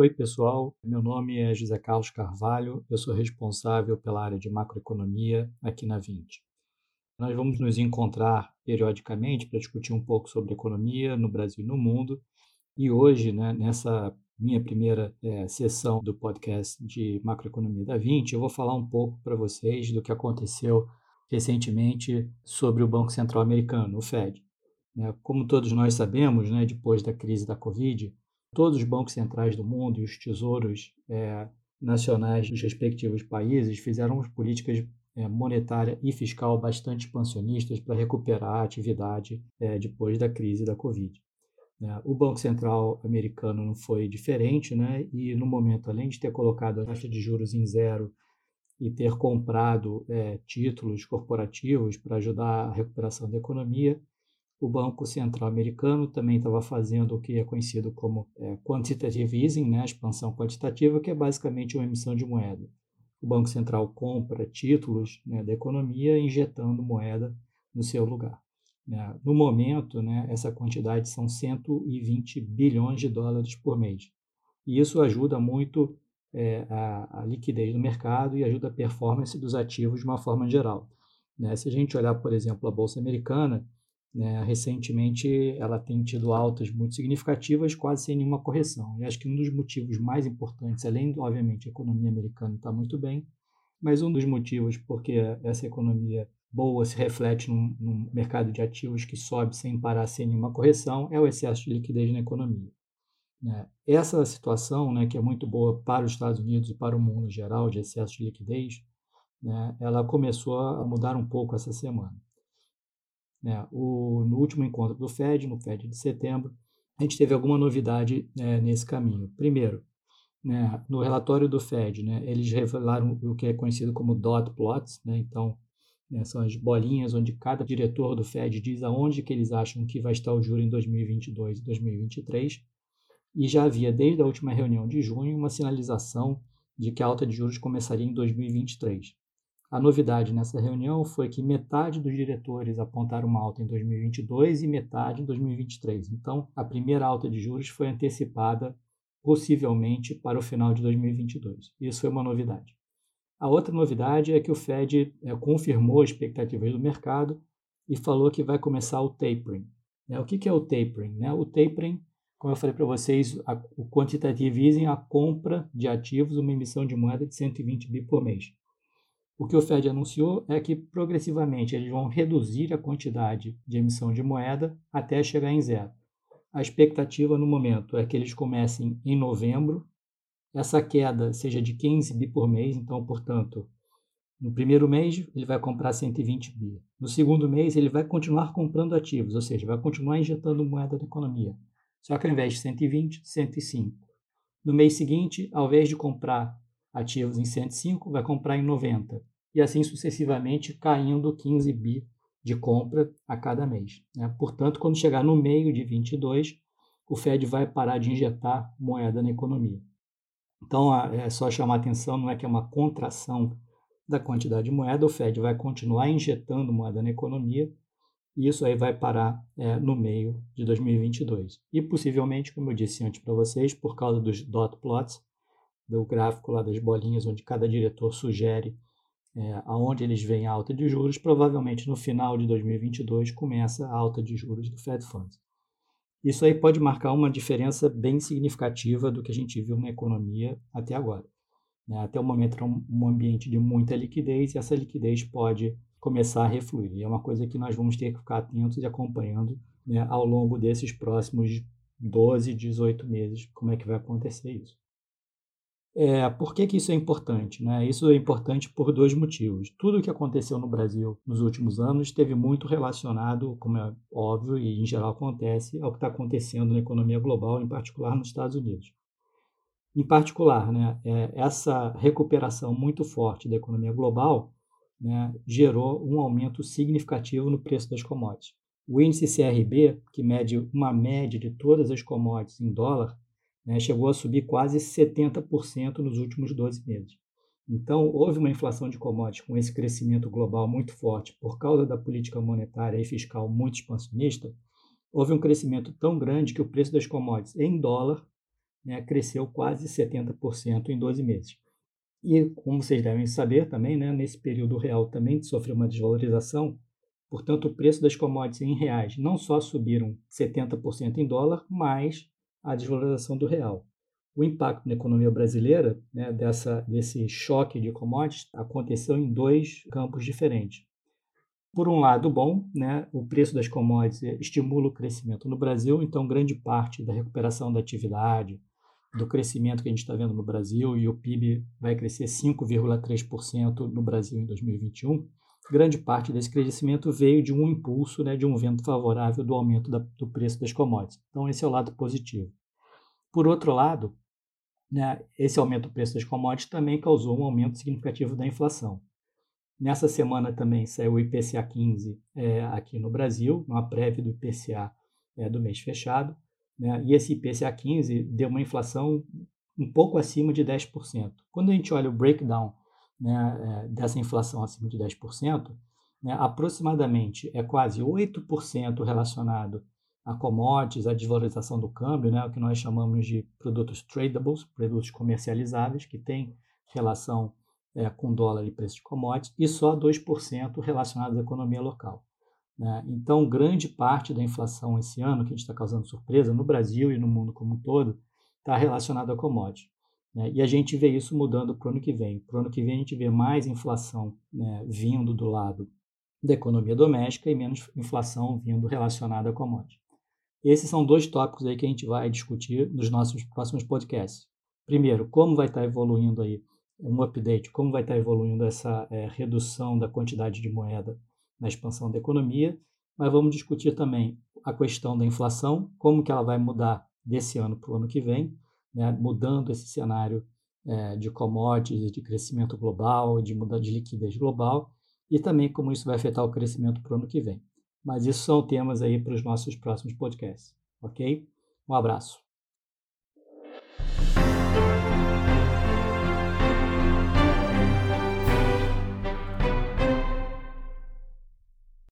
Oi, pessoal. Meu nome é José Carlos Carvalho. Eu sou responsável pela área de macroeconomia aqui na 20. Nós vamos nos encontrar periodicamente para discutir um pouco sobre economia no Brasil e no mundo. E hoje, né, nessa minha primeira é, sessão do podcast de macroeconomia da 20, eu vou falar um pouco para vocês do que aconteceu recentemente sobre o Banco Central Americano, o Fed. Né. Como todos nós sabemos, né, depois da crise da Covid, todos os bancos centrais do mundo e os tesouros é, nacionais dos respectivos países fizeram políticas é, monetária e fiscal bastante expansionistas para recuperar a atividade é, depois da crise da Covid. Né. O Banco Central americano não foi diferente, né? e no momento, além de ter colocado a taxa de juros em zero e ter comprado é, títulos corporativos para ajudar a recuperação da economia, o Banco Central americano também estava fazendo o que é conhecido como é, quantitative easing, né, expansão quantitativa, que é basicamente uma emissão de moeda. O Banco Central compra títulos né, da economia injetando moeda no seu lugar. Né. No momento, né, essa quantidade são 120 bilhões de dólares por mês. E isso ajuda muito é, a, a, liquidez do mercado e ajuda a performance dos ativos de uma forma geral. Né. Se a gente olhar, por exemplo, a Bolsa Americana, né? Recentemente, ela tem tido altas muito significativas, quase sem nenhuma correção. E acho que um dos motivos mais importantes, além, obviamente, a economia americana está muito bem, mas um dos motivos porque essa economia boa se reflete num, num, mercado de ativos que sobe sem parar, sem nenhuma correção, é o excesso de liquidez na economia. Né? Essa situação, né, que é muito boa para os Estados Unidos e para o mundo em geral, de excesso de liquidez, né, ela começou a mudar um pouco essa semana. Né? O, no último encontro do FED, no FED de setembro, a gente teve alguma novidade né, nesse caminho. Primeiro, né, no relatório do FED, né, eles revelaram o que é conhecido como dot plots, né, então né, são as bolinhas onde cada diretor do FED diz aonde que eles acham que vai estar o juro em 2022 e 2023, e já havia desde a última reunião de junho uma sinalização de que a alta de juros começaria em 2023. A novidade nessa reunião foi que metade dos diretores apontaram uma alta em 2022 e metade em 2023. Então, a primeira alta de juros foi antecipada possivelmente para o final de 2022. Isso foi uma novidade. A outra novidade é que o Fed é, confirmou as expectativas do mercado e falou que vai começar o tapering. Né? O que, que é o tapering? Né? O tapering, como eu falei para vocês, a, o quantitative easing, a compra de ativos, uma emissão de moeda de 120 bi por mês. O que o Fed anunciou é que progressivamente eles vão reduzir a quantidade de emissão de moeda até chegar em zero. A expectativa no momento é que eles comecem em novembro, essa queda seja de 15 bi por mês, então, portanto, no primeiro mês ele vai comprar 120 bi. No segundo mês ele vai continuar comprando ativos, ou seja, vai continuar injetando moeda na economia. Só que ao invés de 120, 105. No mês seguinte, ao invés de comprar ativos em 105, vai comprar em 90 e assim sucessivamente caindo 15 bi de compra a cada mês. Né? Portanto, quando chegar no meio de 22, o Fed vai parar de injetar moeda na economia. Então, é só chamar atenção, não é que é uma contração da quantidade de moeda, o Fed vai continuar injetando moeda na economia e isso aí vai parar é, no meio de 2022. E possivelmente, como eu disse antes para vocês, por causa dos dot plots, do gráfico lá das bolinhas, onde cada diretor sugere é, aonde eles veem a alta de juros, provavelmente no final de 2022 começa a alta de juros do Fed Funds. Isso aí pode marcar uma diferença bem significativa do que a gente viu na economia até agora. Né? Até o momento era um, um ambiente de muita liquidez e essa liquidez pode começar a refluir. E é uma coisa que nós vamos ter que ficar atentos e acompanhando né, ao longo desses próximos 12, 18 meses, como é que vai acontecer isso. É, por que, que isso é importante? Né? Isso é importante por dois motivos. Tudo o que aconteceu no Brasil nos últimos anos esteve muito relacionado, como é óbvio e em geral acontece, ao que está acontecendo na economia global, em particular nos Estados Unidos. Em particular, né, é, essa recuperação muito forte da economia global né, gerou um aumento significativo no preço das commodities. O índice CRB, que mede uma média de todas as commodities em dólar, né, chegou a subir quase 70% nos últimos 12 meses. Então, houve uma inflação de commodities com esse crescimento global muito forte por causa da política monetária e fiscal muito expansionista. Houve um crescimento tão grande que o preço das commodities em dólar né, cresceu quase 70% em 12 meses. E, como vocês devem saber também, né, nesse período real também sofreu uma desvalorização, portanto, o preço das commodities em reais não só subiram 70% em dólar, mas a desvalorização do real. O impacto na economia brasileira né, dessa, desse choque de commodities aconteceu em dois campos diferentes. Por um lado, bom, né, o preço das commodities estimula o crescimento no Brasil, então grande parte da recuperação da atividade, do crescimento que a gente está vendo no Brasil, e o PIB vai crescer 5,3% no Brasil em 2021, grande parte desse crescimento veio de um impulso, né, de um vento favorável do aumento da, do preço das commodities. Então, esse é o lado positivo. Por outro lado, né, esse aumento do preço das commodities também causou um aumento significativo da inflação. Nessa semana também saiu o IPCA 15 é, aqui no Brasil, uma prévia do IPCA é, do mês fechado, né, e esse IPCA 15 deu uma inflação um pouco acima de 10%. Quando a gente olha o breakdown né, é, dessa inflação acima de 10%, né, aproximadamente é quase 8% relacionado a commodities, a desvalorização do câmbio, né, o que nós chamamos de produtos tradables, produtos comercializáveis, que têm relação é, com dólar e preço de commodities, e só 2% relacionados à economia local. Né? Então, grande parte da inflação esse ano, que a gente está causando surpresa no Brasil e no mundo como um todo, está relacionada a commodities. Né? E a gente vê isso mudando para o ano que vem. Para o ano que vem, a gente vê mais inflação né, vindo do lado da economia doméstica e menos inflação vindo relacionada a commodities. Esses são dois tópicos aí que a gente vai discutir nos nossos próximos podcasts. Primeiro, como vai estar evoluindo aí um update, como vai estar evoluindo essa é, redução da quantidade de moeda na expansão da economia, mas vamos discutir também a questão da inflação, como que ela vai mudar desse ano para o ano que vem, né, mudando esse cenário é, de commodities, de crescimento global, de mudança de liquidez global, e também como isso vai afetar o crescimento para o ano que vem. Mas isso são temas aí para os nossos próximos podcasts, ok? Um abraço.